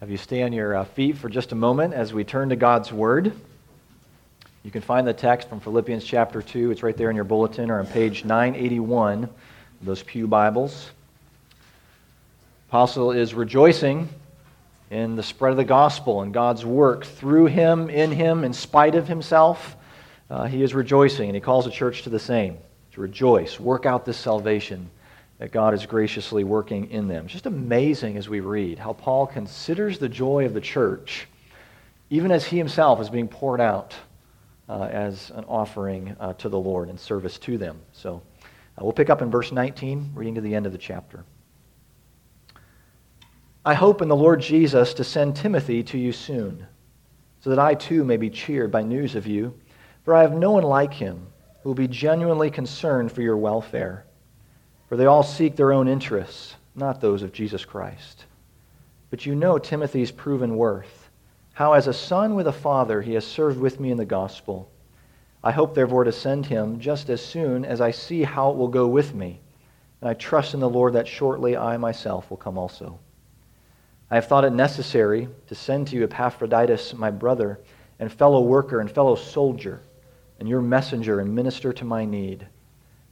Have you stay on your uh, feet for just a moment as we turn to God's Word. You can find the text from Philippians chapter 2. It's right there in your bulletin or on page 981 those Pew Bibles. Apostle is rejoicing in the spread of the gospel and God's work through him, in him, in spite of himself. Uh, he is rejoicing, and he calls the church to the same to rejoice, work out this salvation that God is graciously working in them. It's just amazing as we read how Paul considers the joy of the church, even as he himself is being poured out uh, as an offering uh, to the Lord in service to them. So uh, we'll pick up in verse 19, reading to the end of the chapter. I hope in the Lord Jesus to send Timothy to you soon, so that I too may be cheered by news of you, for I have no one like him who will be genuinely concerned for your welfare. For they all seek their own interests, not those of Jesus Christ. But you know Timothy's proven worth, how as a son with a father he has served with me in the gospel. I hope, therefore, to send him just as soon as I see how it will go with me. And I trust in the Lord that shortly I myself will come also. I have thought it necessary to send to you Epaphroditus, my brother, and fellow worker and fellow soldier, and your messenger and minister to my need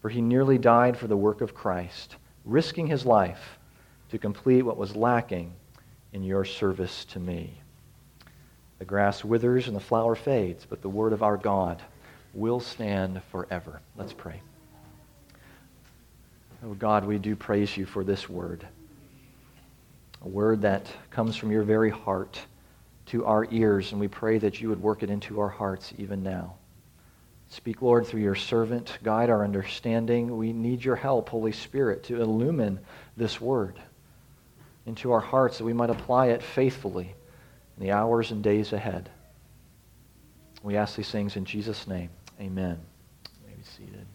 for he nearly died for the work of Christ, risking his life to complete what was lacking in your service to me. The grass withers and the flower fades, but the word of our God will stand forever. Let's pray. Oh God, we do praise you for this word, a word that comes from your very heart to our ears, and we pray that you would work it into our hearts even now. Speak, Lord, through your servant. Guide our understanding. We need your help, Holy Spirit, to illumine this word into our hearts that we might apply it faithfully in the hours and days ahead. We ask these things in Jesus' name. Amen. You may be seated.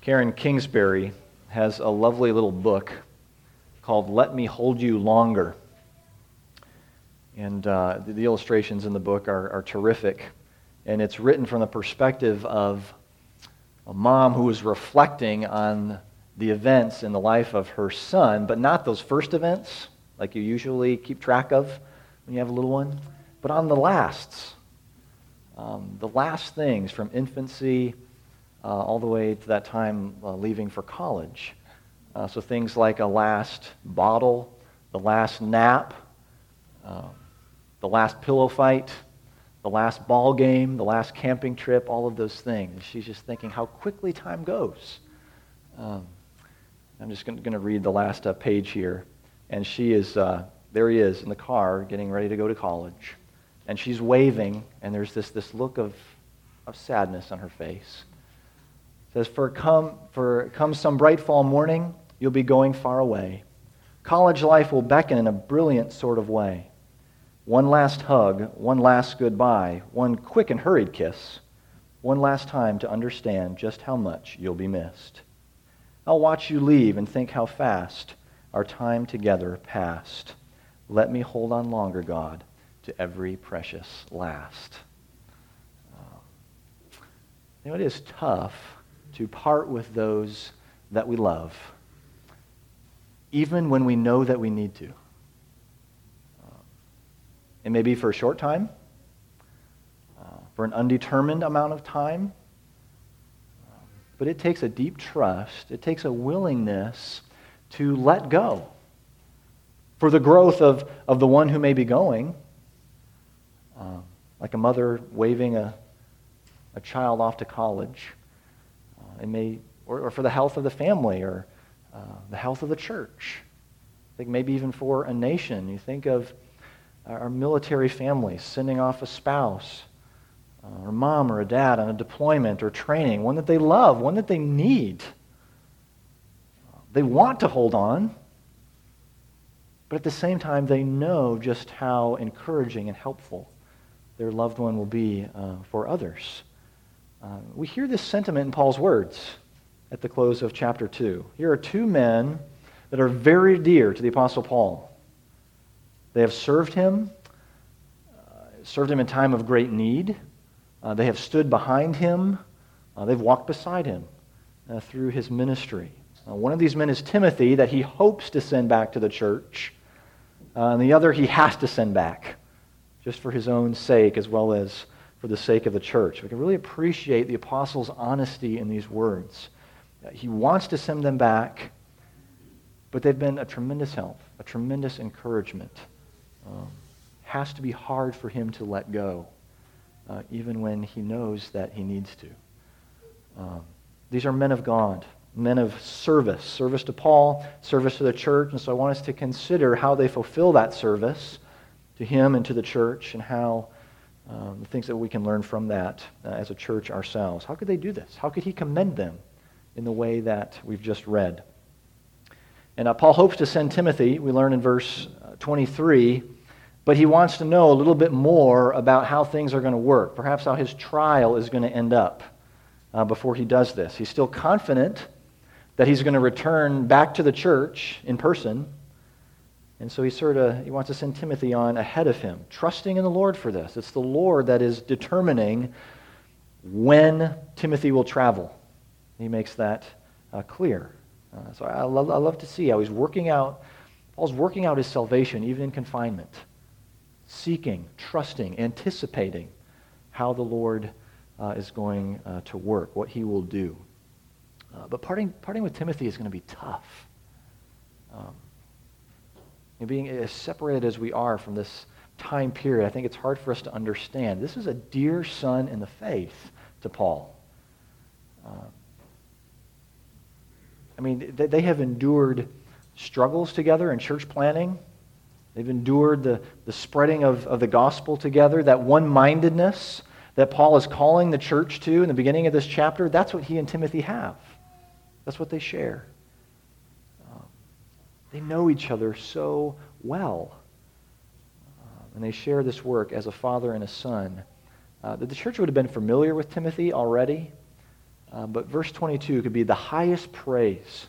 Karen Kingsbury has a lovely little book called Let Me Hold You Longer. And uh, the, the, illustrations in the book are, are terrific. And it's written from the perspective of a mom who is reflecting on the events in the life of her son, but not those first events, like you usually keep track of when you have a little one, but on the lasts. Um, the last things from infancy uh, all the way to that time uh, leaving for college. Uh, so things like a last bottle, the last nap, uh, the last pillow fight, the last ball game, the last camping trip, all of those things. She's just thinking how quickly time goes. Um, I'm just going to read the last uh, page here. And she is, uh, there he is in the car getting ready to go to college. And she's waving, and there's this, this look of, of sadness on her face. It says, for come, for come some bright fall morning, You'll be going far away. College life will beckon in a brilliant sort of way. One last hug, one last goodbye, one quick and hurried kiss, one last time to understand just how much you'll be missed. I'll watch you leave and think how fast our time together passed. Let me hold on longer, God, to every precious last. You know, it is tough to part with those that we love even when we know that we need to. Uh, it may be for a short time, uh, for an undetermined amount of time, uh, but it takes a deep trust, it takes a willingness to let go for the growth of, of the one who may be going, like a mother waving a, a child off to college. It may, or, or for the health of the family or uh, the health of the church. I think maybe even for a nation. You think of our military families sending off a spouse, uh, or a mom or a dad on a deployment or training, one that they love, one that they need. They want to hold on, but at the same time, they know just how encouraging and helpful their loved one will be uh, for others. Uh, we hear this sentiment in Paul's words at the close of chapter 2. Here are two men that are very dear to the Apostle Paul. They have served him, uh, served him in time of great need. Uh, they have stood behind him. Uh, they've walked beside him uh, through his ministry. Uh, one of these men is Timothy, that he hopes to send back to the church. Uh, and the other he has to send back, just for his own sake as well as for the sake of the church. We can really appreciate the apostle's honesty in these words. He wants to send them back, but they've been a tremendous help, a tremendous encouragement. Um, has to be hard for him to let go, uh, even when he knows that he needs to. Um, these are men of God, men of service, service to Paul, service to the church. And so I want us to consider how they fulfill that service to him and to the church and how um, the things that we can learn from that uh, as a church ourselves. How could they do this? How could he commend them in the way that we've just read? And uh, Paul hopes to send Timothy, we learn in verse uh, 23, but he wants to know a little bit more about how things are going to work, perhaps how his trial is going to end up uh, before he does this. He's still confident that he's going to return back to the church in person. And so he sort of he wants to send Timothy on ahead of him, trusting in the Lord for this. It's the Lord that is determining when Timothy will travel. He makes that uh, clear. Uh, so I love, I love to see how he's working out, Paul's working out his salvation even in confinement, seeking, trusting, anticipating how the Lord uh, is going uh, to work, what he will do. Uh, but parting, parting with Timothy is going to be tough. Um, being as separated as we are from this time period, I think it's hard for us to understand. This is a dear son in the faith to Paul. Uh, I mean, they, have endured struggles together in church planting. They've endured the, the spreading of, of the gospel together, that one mindedness that Paul is calling the church to in the beginning of this chapter, that's what he and Timothy have. That's what they share. Um, they know each other so well. Uh, and they share this work as a father and a son. Uh, the church would have been familiar with Timothy already, uh, but verse 22 could be the highest praise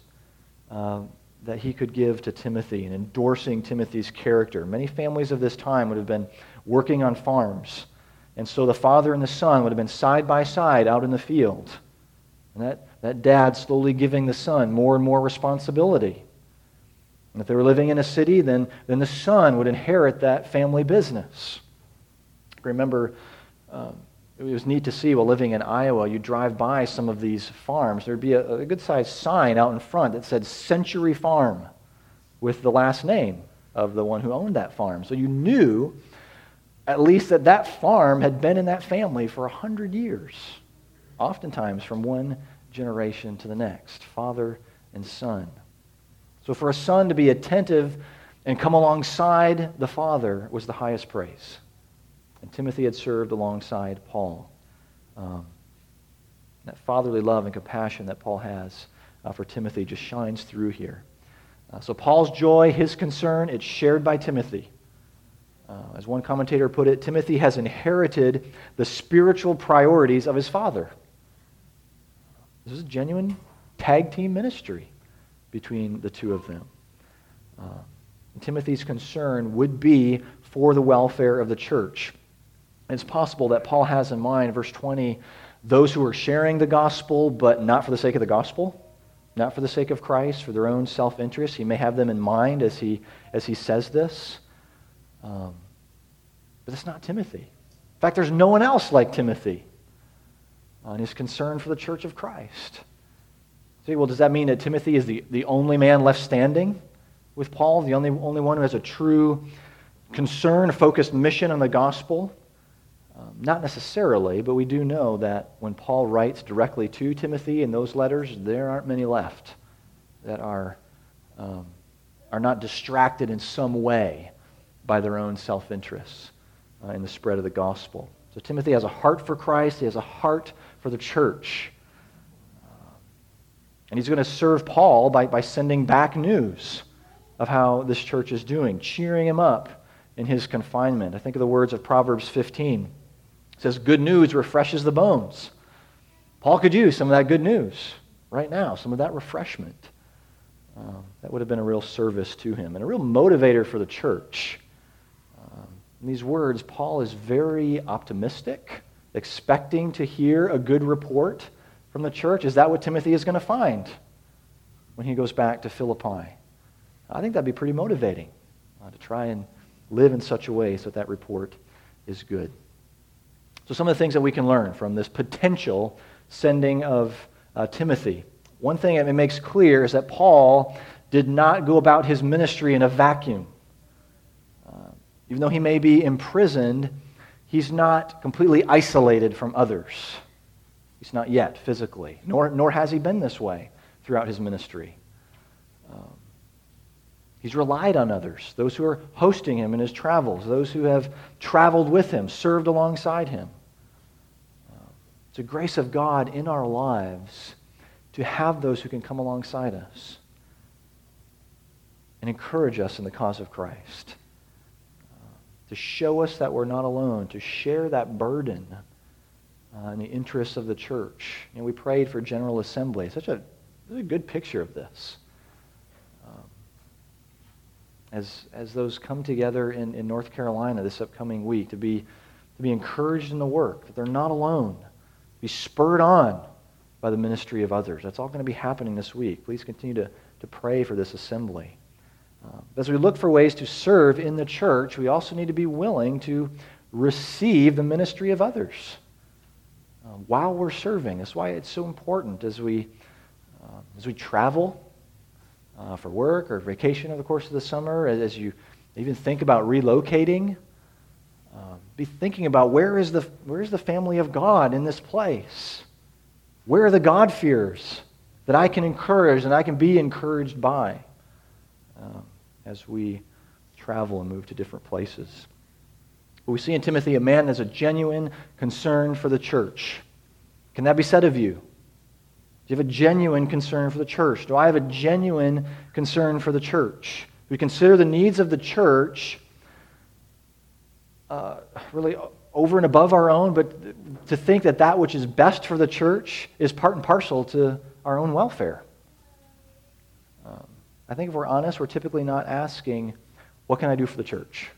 uh, that he could give to Timothy and endorsing Timothy's character. Many families of this time would have been working on farms and so the father and the son would have been side by side out in the field. And that, that dad slowly giving the son more and more responsibility. And if they were living in a city, then, then the son would inherit that family business. Remember, um, it was neat to see while living in Iowa, you drive by some of these farms, there'd be a, a good sized sign out in front that said Century Farm with the last name of the one who owned that farm. So you knew at least that that farm had been in that family for a hundred years, oftentimes from one generation to the next, father and son. So for a son to be attentive and come alongside the father was the highest praise. And Timothy had served alongside Paul. Um, that fatherly love and compassion that Paul has uh, for Timothy just shines through here. Uh, so Paul's joy, his concern, it's shared by Timothy. Uh, as one commentator put it, Timothy has inherited the spiritual priorities of his father. This is a genuine tag team ministry between the two of them. Uh, Timothy's concern would be for the welfare of the church. It's possible that Paul has in mind, verse 20, those who are sharing the gospel, but not for the sake of the gospel, not for the sake of Christ, for their own self interest. He may have them in mind as he, as he says this. Um, but it's not Timothy. In fact, there's no one else like Timothy on his concern for the church of Christ. See, well, does that mean that Timothy is the, the only man left standing with Paul, the only, only one who has a true concern, focused mission on the gospel? Um, not necessarily, but we do know that when Paul writes directly to Timothy in those letters, there aren't many left that are, um, are not distracted in some way by their own self interests uh, in the spread of the gospel. So Timothy has a heart for Christ, he has a heart for the church. Uh, And he's going to serve Paul by, by sending back news of how this church is doing, cheering him up in his confinement. I think of the words of Proverbs 15. Says, Good news refreshes the bones. Paul could use some of that good news right now, some of that refreshment. Um, that would have been a real service to him and a real motivator for the church. Um, in these words, Paul is very optimistic, expecting to hear a good report from the church. Is that what Timothy is going to find when he goes back to Philippi? I think that'd be pretty motivating uh, to try and live in such a way so that that report is good. So, some of the things that we can learn from this potential sending of uh, Timothy. One thing it makes clear is that Paul did not go about his ministry in a vacuum. Uh, even though he may be imprisoned, he's not completely isolated from others. He's not yet physically, nor, nor has he been this way throughout his ministry. Um, he's relied on others, those who are hosting him in his travels, those who have traveled with him, served alongside him. It's a grace of God in our lives to have those who can come alongside us and encourage us in the cause of Christ, to show us that we're not alone, to share that burden uh, in the interests of the church. You know, we prayed for General Assembly. Such a, a good picture of this. As, as those come together in, in North Carolina this upcoming week, to be, to be encouraged in the work, that they're not alone, be spurred on by the ministry of others. That's all going to be happening this week. Please continue to, to pray for this assembly. Uh, as we look for ways to serve in the church, we also need to be willing to receive the ministry of others uh, while we're serving. That's why it's so important as we, uh, as we travel uh, for work or vacation over the course of the summer, as you even think about relocating. Uh, be thinking about where is the where is the family of God in this place? Where are the God-fears that I can encourage and I can be encouraged by um, as we travel and move to different places? But we see in Timothy a man that's a genuine concern for the church. Can that be said of you? Do you have a genuine concern for the church? Do I have a genuine concern for the church? We consider the needs of the church uh, really over and above our own, but to think that that which is best for the church is part and parcel to our own welfare. Um, I think if we're honest, we're typically not asking, what can I do for the church?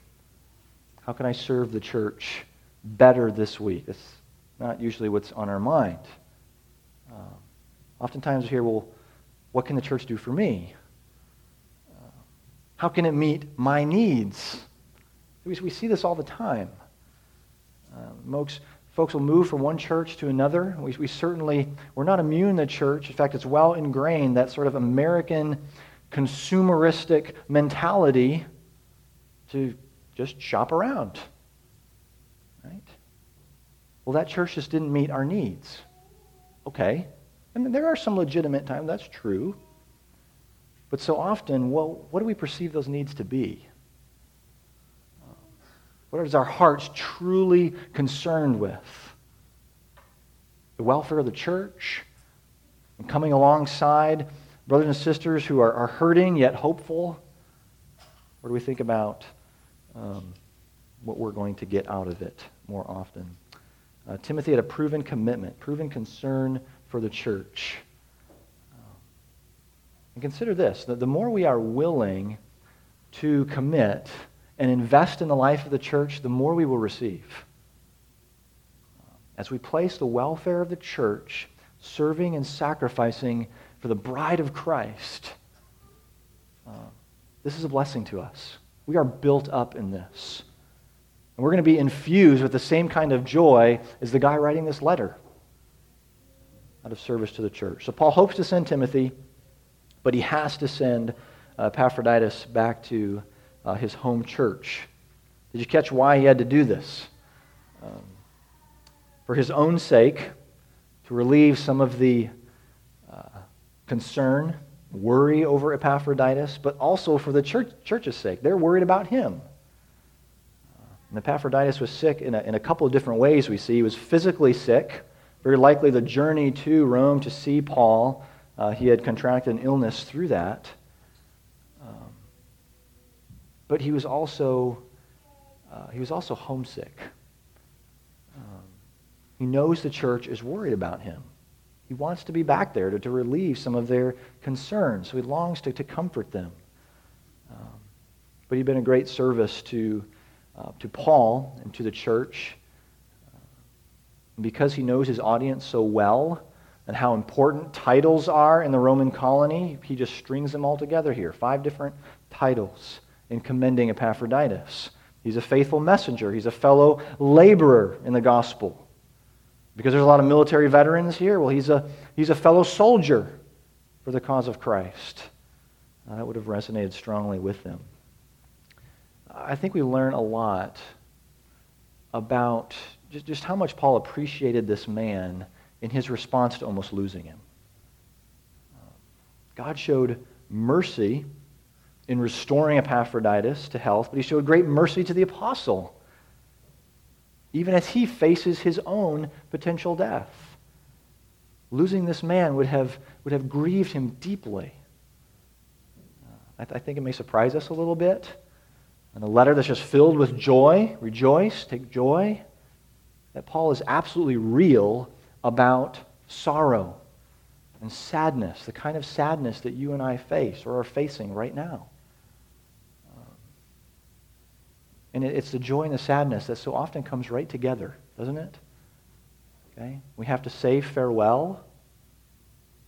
How can I serve the church better this week? That's not usually what's on our mind. Uh, oftentimes we hear, well, what can the church do for me? Uh, how can it meet my needs? We, see this all the time. Uh, folks, folks will move from one church to another. We, we certainly, we're not immune to church. In fact, it's well ingrained, that sort of American consumeristic mentality to just shop around. Right? Well, that church just didn't meet our needs. Okay. Mean, there are some legitimate times, that's true. But so often, well, what do we perceive those needs to be? What is our hearts truly concerned with? The welfare of the church and coming alongside brothers and sisters who are, are hurting yet hopeful? Or do we think about um, what we're going to get out of it more often? Uh, Timothy had a proven commitment, proven concern for the church. And consider this that the more we are willing to commit, and invest in the life of the church, the more we will receive. As we place the welfare of the church, serving and sacrificing for the bride of Christ, uh, this is a blessing to us. We are built up in this. And we're going to be infused with the same kind of joy as the guy writing this letter out of service to the church. So Paul hopes to send Timothy, but he has to send uh, Epaphroditus back to uh, his home church. Did you catch why he had to do this? Um, for his own sake, to relieve some of the uh, concern, worry over Epaphroditus, but also for the church, church's sake. They're worried about him. And Epaphroditus was sick in a, in a couple of different ways, we see. He was physically sick. Very likely the journey to Rome to see Paul Uh, he had contracted an illness through that. Um, but he was also, uh, he was also homesick. Um, he knows the church is worried about him. He wants to be back there to, to relieve some of their concerns. So he longs to, to comfort them. Um, but he'd been a great service to, uh, to Paul and to the church. Because he knows his audience so well and how important titles are in the Roman colony, he just strings them all together here. Five different titles in commending Epaphroditus. He's a faithful messenger, he's a fellow laborer in the gospel. Because there's a lot of military veterans here, well, he's a, he's a fellow soldier for the cause of Christ. Uh, that would have resonated strongly with them. I think we learn a lot about just, just how much Paul appreciated this man in his response to almost losing him. God showed mercy in restoring Epaphroditus to health, but he showed great mercy to the apostle, even as he faces his own potential death. Losing this man would have, would have grieved him deeply. I, th- I think it may surprise us a little bit. And a letter that's just filled with joy, rejoice, take joy, that Paul is absolutely real about sorrow and sadness, the kind of sadness that you and I face or are facing right now. And it's the joy and the sadness that so often comes right together, doesn't it? Okay? We have to say farewell.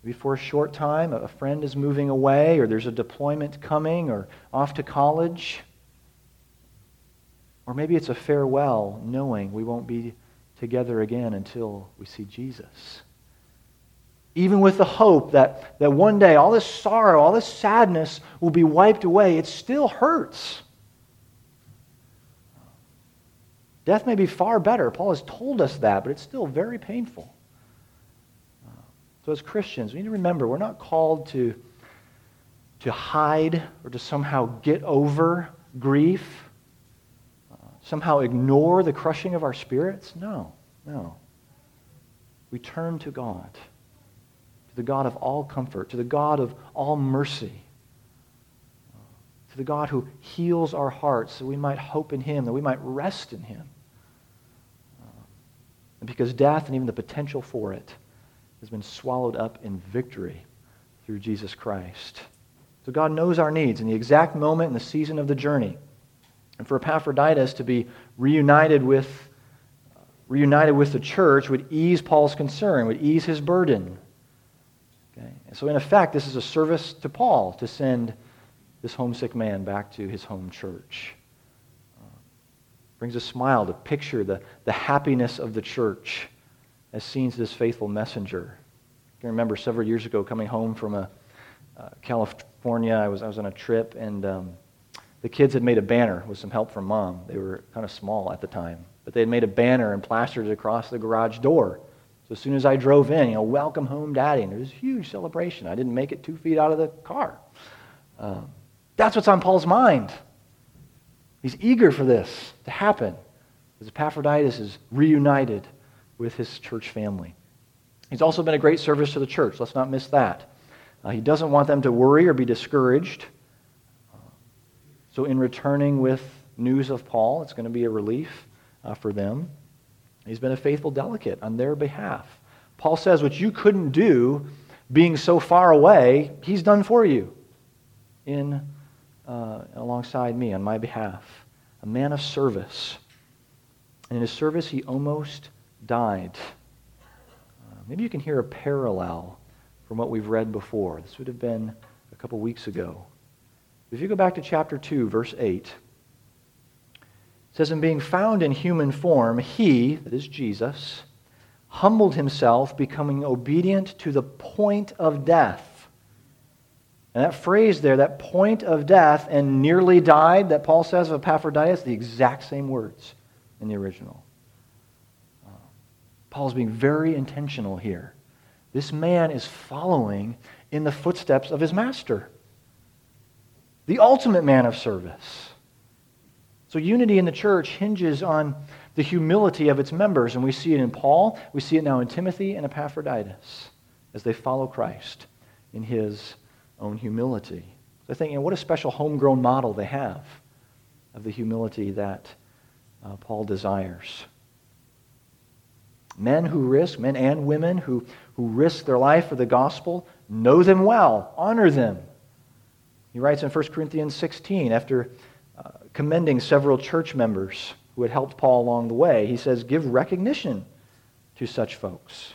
Maybe for a short time, a friend is moving away, or there's a deployment coming, or off to college. Or maybe it's a farewell knowing we won't be together again until we see Jesus. Even with the hope that, that one day all this sorrow, all this sadness will be wiped away, it still hurts. Death may be far better. Paul has told us that, but it's still very painful. So, as Christians, we need to remember we're not called to, to hide or to somehow get over grief, somehow ignore the crushing of our spirits. No, no. We turn to God, to the God of all comfort, to the God of all mercy to the God who heals our hearts so we might hope in Him, that we might rest in Him. Uh, and because death and even the potential for it has been swallowed up in victory through Jesus Christ. So God knows our needs in the exact moment and the season of the journey. And for Epaphroditus to be reunited with, reunited with the church would ease Paul's concern, would ease his burden. Okay? And so, in effect, this is a service to Paul to send this homesick man back to his home church brings a smile to picture the, the happiness of the church as seen this faithful messenger. I can remember several years ago coming home from a, uh, California. I was, I was on a trip, and um, the kids had made a banner with some help from mom. They were kind of small at the time, but they had made a banner and plastered it across the garage door. So as soon as I drove in, you know, welcome home, Daddy, and there was a huge celebration. I didn't make it two feet out of the car. Um, that's what's on Paul's mind. He's eager for this to happen as Epaphroditus is reunited with his church family. He's also been a great service to the church. Let's not miss that. Uh, he doesn't want them to worry or be discouraged. So, in returning with news of Paul, it's going to be a relief uh, for them. He's been a faithful delegate on their behalf. Paul says, What you couldn't do being so far away, he's done for you in uh, alongside me on my behalf, a man of service. And in his service, he almost died. Uh, maybe you can hear a parallel from what we've read before. This would have been a couple weeks ago. If you go back to chapter 2, verse 8, it says, In being found in human form, he, that is Jesus, humbled himself, becoming obedient to the point of death and that phrase there, that point of death and nearly died, that Paul says of Epaphroditus, the exact same words in the original. Uh, Paul's being very intentional here. This man is following in the footsteps of his master, the ultimate man of service. So, unity in the church hinges on the humility of its members, and we see it in Paul, we see it now in Timothy and Epaphroditus as they follow Christ in his own humility. So I think, you know, what a special homegrown model they have of the humility that uh, Paul desires. Men who risk, men and women who, who risk their life for the gospel, know them well, honor them. He writes in 1 Corinthians 16, after uh, commending several church members who had helped Paul along the way, he says, Give recognition to such folks.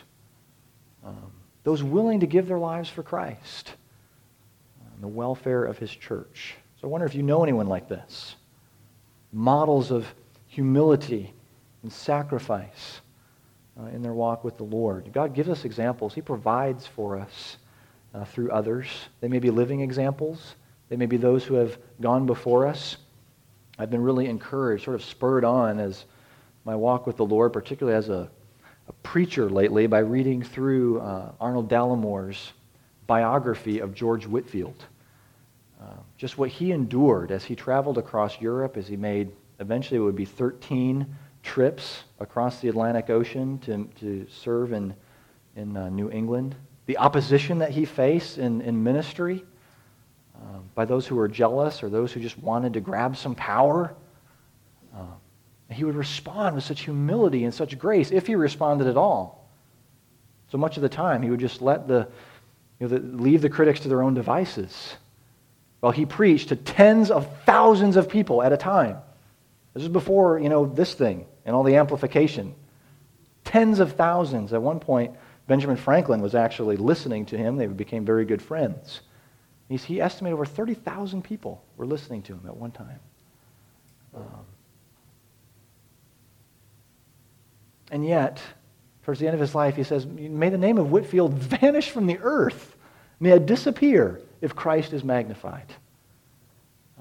Um, those willing to give their lives for Christ and the welfare of his church. So I wonder if you know anyone like this. Models of humility and sacrifice uh, in their walk with the Lord. God gives us examples. He provides for us uh, through others. They may be living examples. They may be those who have gone before us. I've been really encouraged, sort of spurred on as my walk with the Lord, particularly as a, a preacher lately, by reading through uh, Arnold Dallimore's biography of George Whitefield. Uh, just what he endured as he traveled across Europe, as he made, eventually it would be 13 trips across the Atlantic Ocean to, to serve in, in uh, New England. The opposition that he faced in, in ministry uh, by those who were jealous or those who just wanted to grab some power. Uh, he would respond with such humility and such grace if he responded at all. So much of the time, he would just let the, you know, the, leave the critics to their own devices while he preached to tens of thousands of people at a time. This is before, you know, this thing and all the amplification. Tens of thousands. At one point, Benjamin Franklin was actually listening to him. They became very good friends. He's, he estimated over 30,000 people were listening to him at one time. Um, and yet, towards the end of his life, he says, May the name of Whitefield vanish from the earth. May it disappear if Christ is magnified.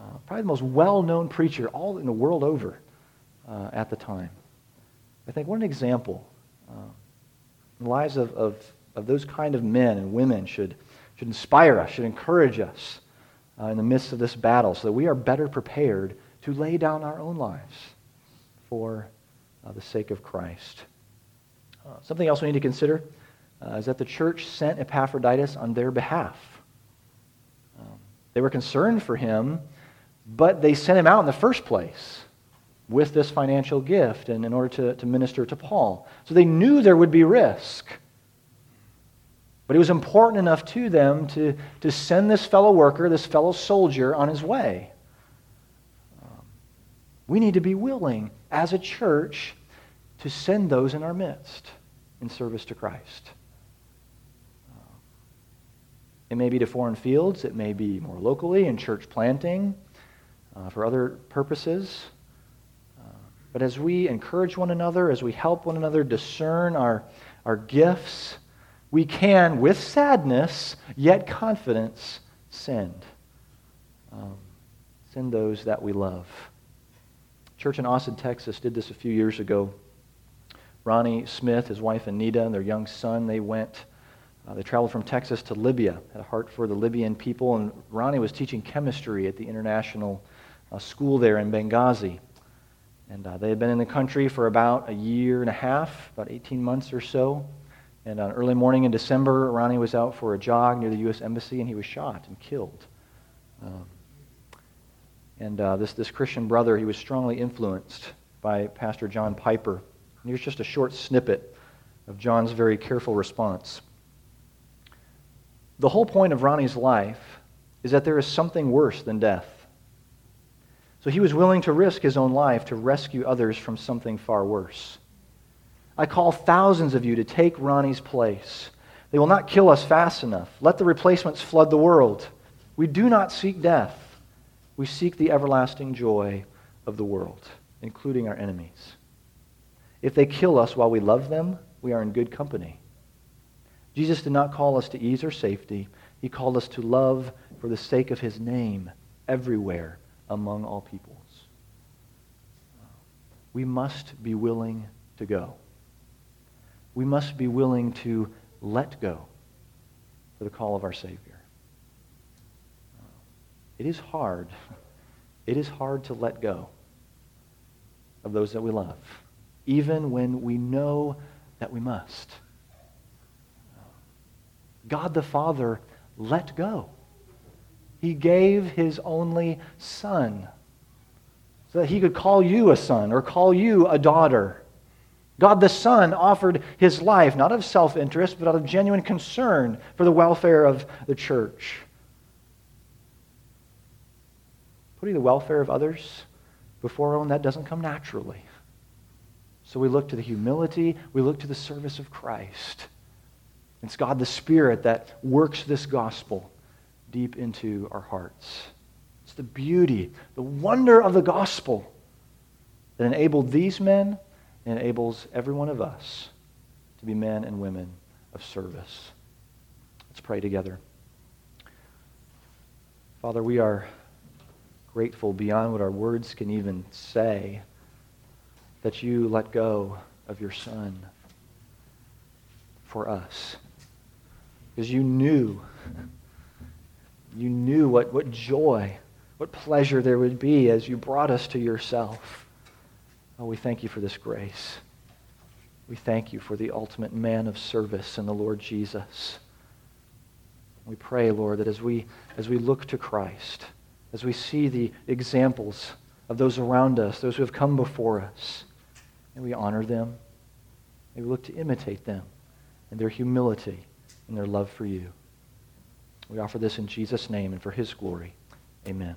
Uh, probably the most well known preacher all in the world over uh, at the time. I think what an example. Uh, the lives of, of, of those kind of men and women should, should inspire us, should encourage us uh, in the midst of this battle so that we are better prepared to lay down our own lives for uh, the sake of Christ. Uh, something else we need to consider uh, is that the church sent Epaphroditus on their behalf. Um, they were concerned for him, but they sent him out in the first place with this financial gift and in order to, to minister to Paul. So they knew there would be risk. But it was important enough to them to, to send this fellow worker, this fellow soldier, on his way. Um, we need to be willing, as a church, to send those in our midst in service to Christ. Uh, it may be to foreign fields, it may be more locally in church planting, uh, for other purposes. But as we encourage one another, as we help one another discern our, our gifts, we can, with sadness, yet confidence, send. Um, send those that we love. Church in Austin, Texas did this a few years ago. Ronnie Smith, his wife Anita, and their young son, they went, uh, they traveled from Texas to Libya, had a heart for the Libyan people, and Ronnie was teaching chemistry at the international uh, school there in Benghazi. And uh, they had been in the country for about a year and a half, about 18 months or so. And on early morning in December, Ronnie was out for a jog near the U.S. Embassy, and he was shot and killed. Um, and uh, this, this Christian brother, he was strongly influenced by Pastor John Piper. And here's just a short snippet of John's very careful response. The whole point of Ronnie's life is that there is something worse than death. So he was willing to risk his own life to rescue others from something far worse. I call thousands of you to take Ronnie's place. They will not kill us fast enough. Let the replacements flood the world. We do not seek death. We seek the everlasting joy of the world, including our enemies. If they kill us while we love them, we are in good company. Jesus did not call us to ease or safety. He called us to love for the sake of his name everywhere among all peoples. We must be willing to go. We must be willing to let go for the call of our Savior. It is hard. It is hard to let go of those that we love, even when we know that we must. God the Father let go. He gave his only son so that he could call you a son or call you a daughter. God the Son offered his life, not of self interest, but out of genuine concern for the welfare of the church. Putting the welfare of others before our own, that doesn't come naturally. So we look to the humility, we look to the service of Christ. It's God the Spirit that works this gospel deep into our hearts. It's the beauty, the wonder of the gospel that enabled these men enables every one of us to be men and women of service. Let's pray together. Father, we are grateful beyond what our words can even say that you let go of your Son for us. Because you knew, you knew what, what joy, what pleasure there would be as you brought us to yourself. Oh, we thank you for this grace. We thank you for the ultimate man of service in the Lord Jesus. We pray, Lord, that as we, as we look to Christ, as we see the examples of those around us, those who have come before us, may we honor them. May we look to imitate them in their humility and their love for you. We offer this in Jesus' name and for his glory. Amen.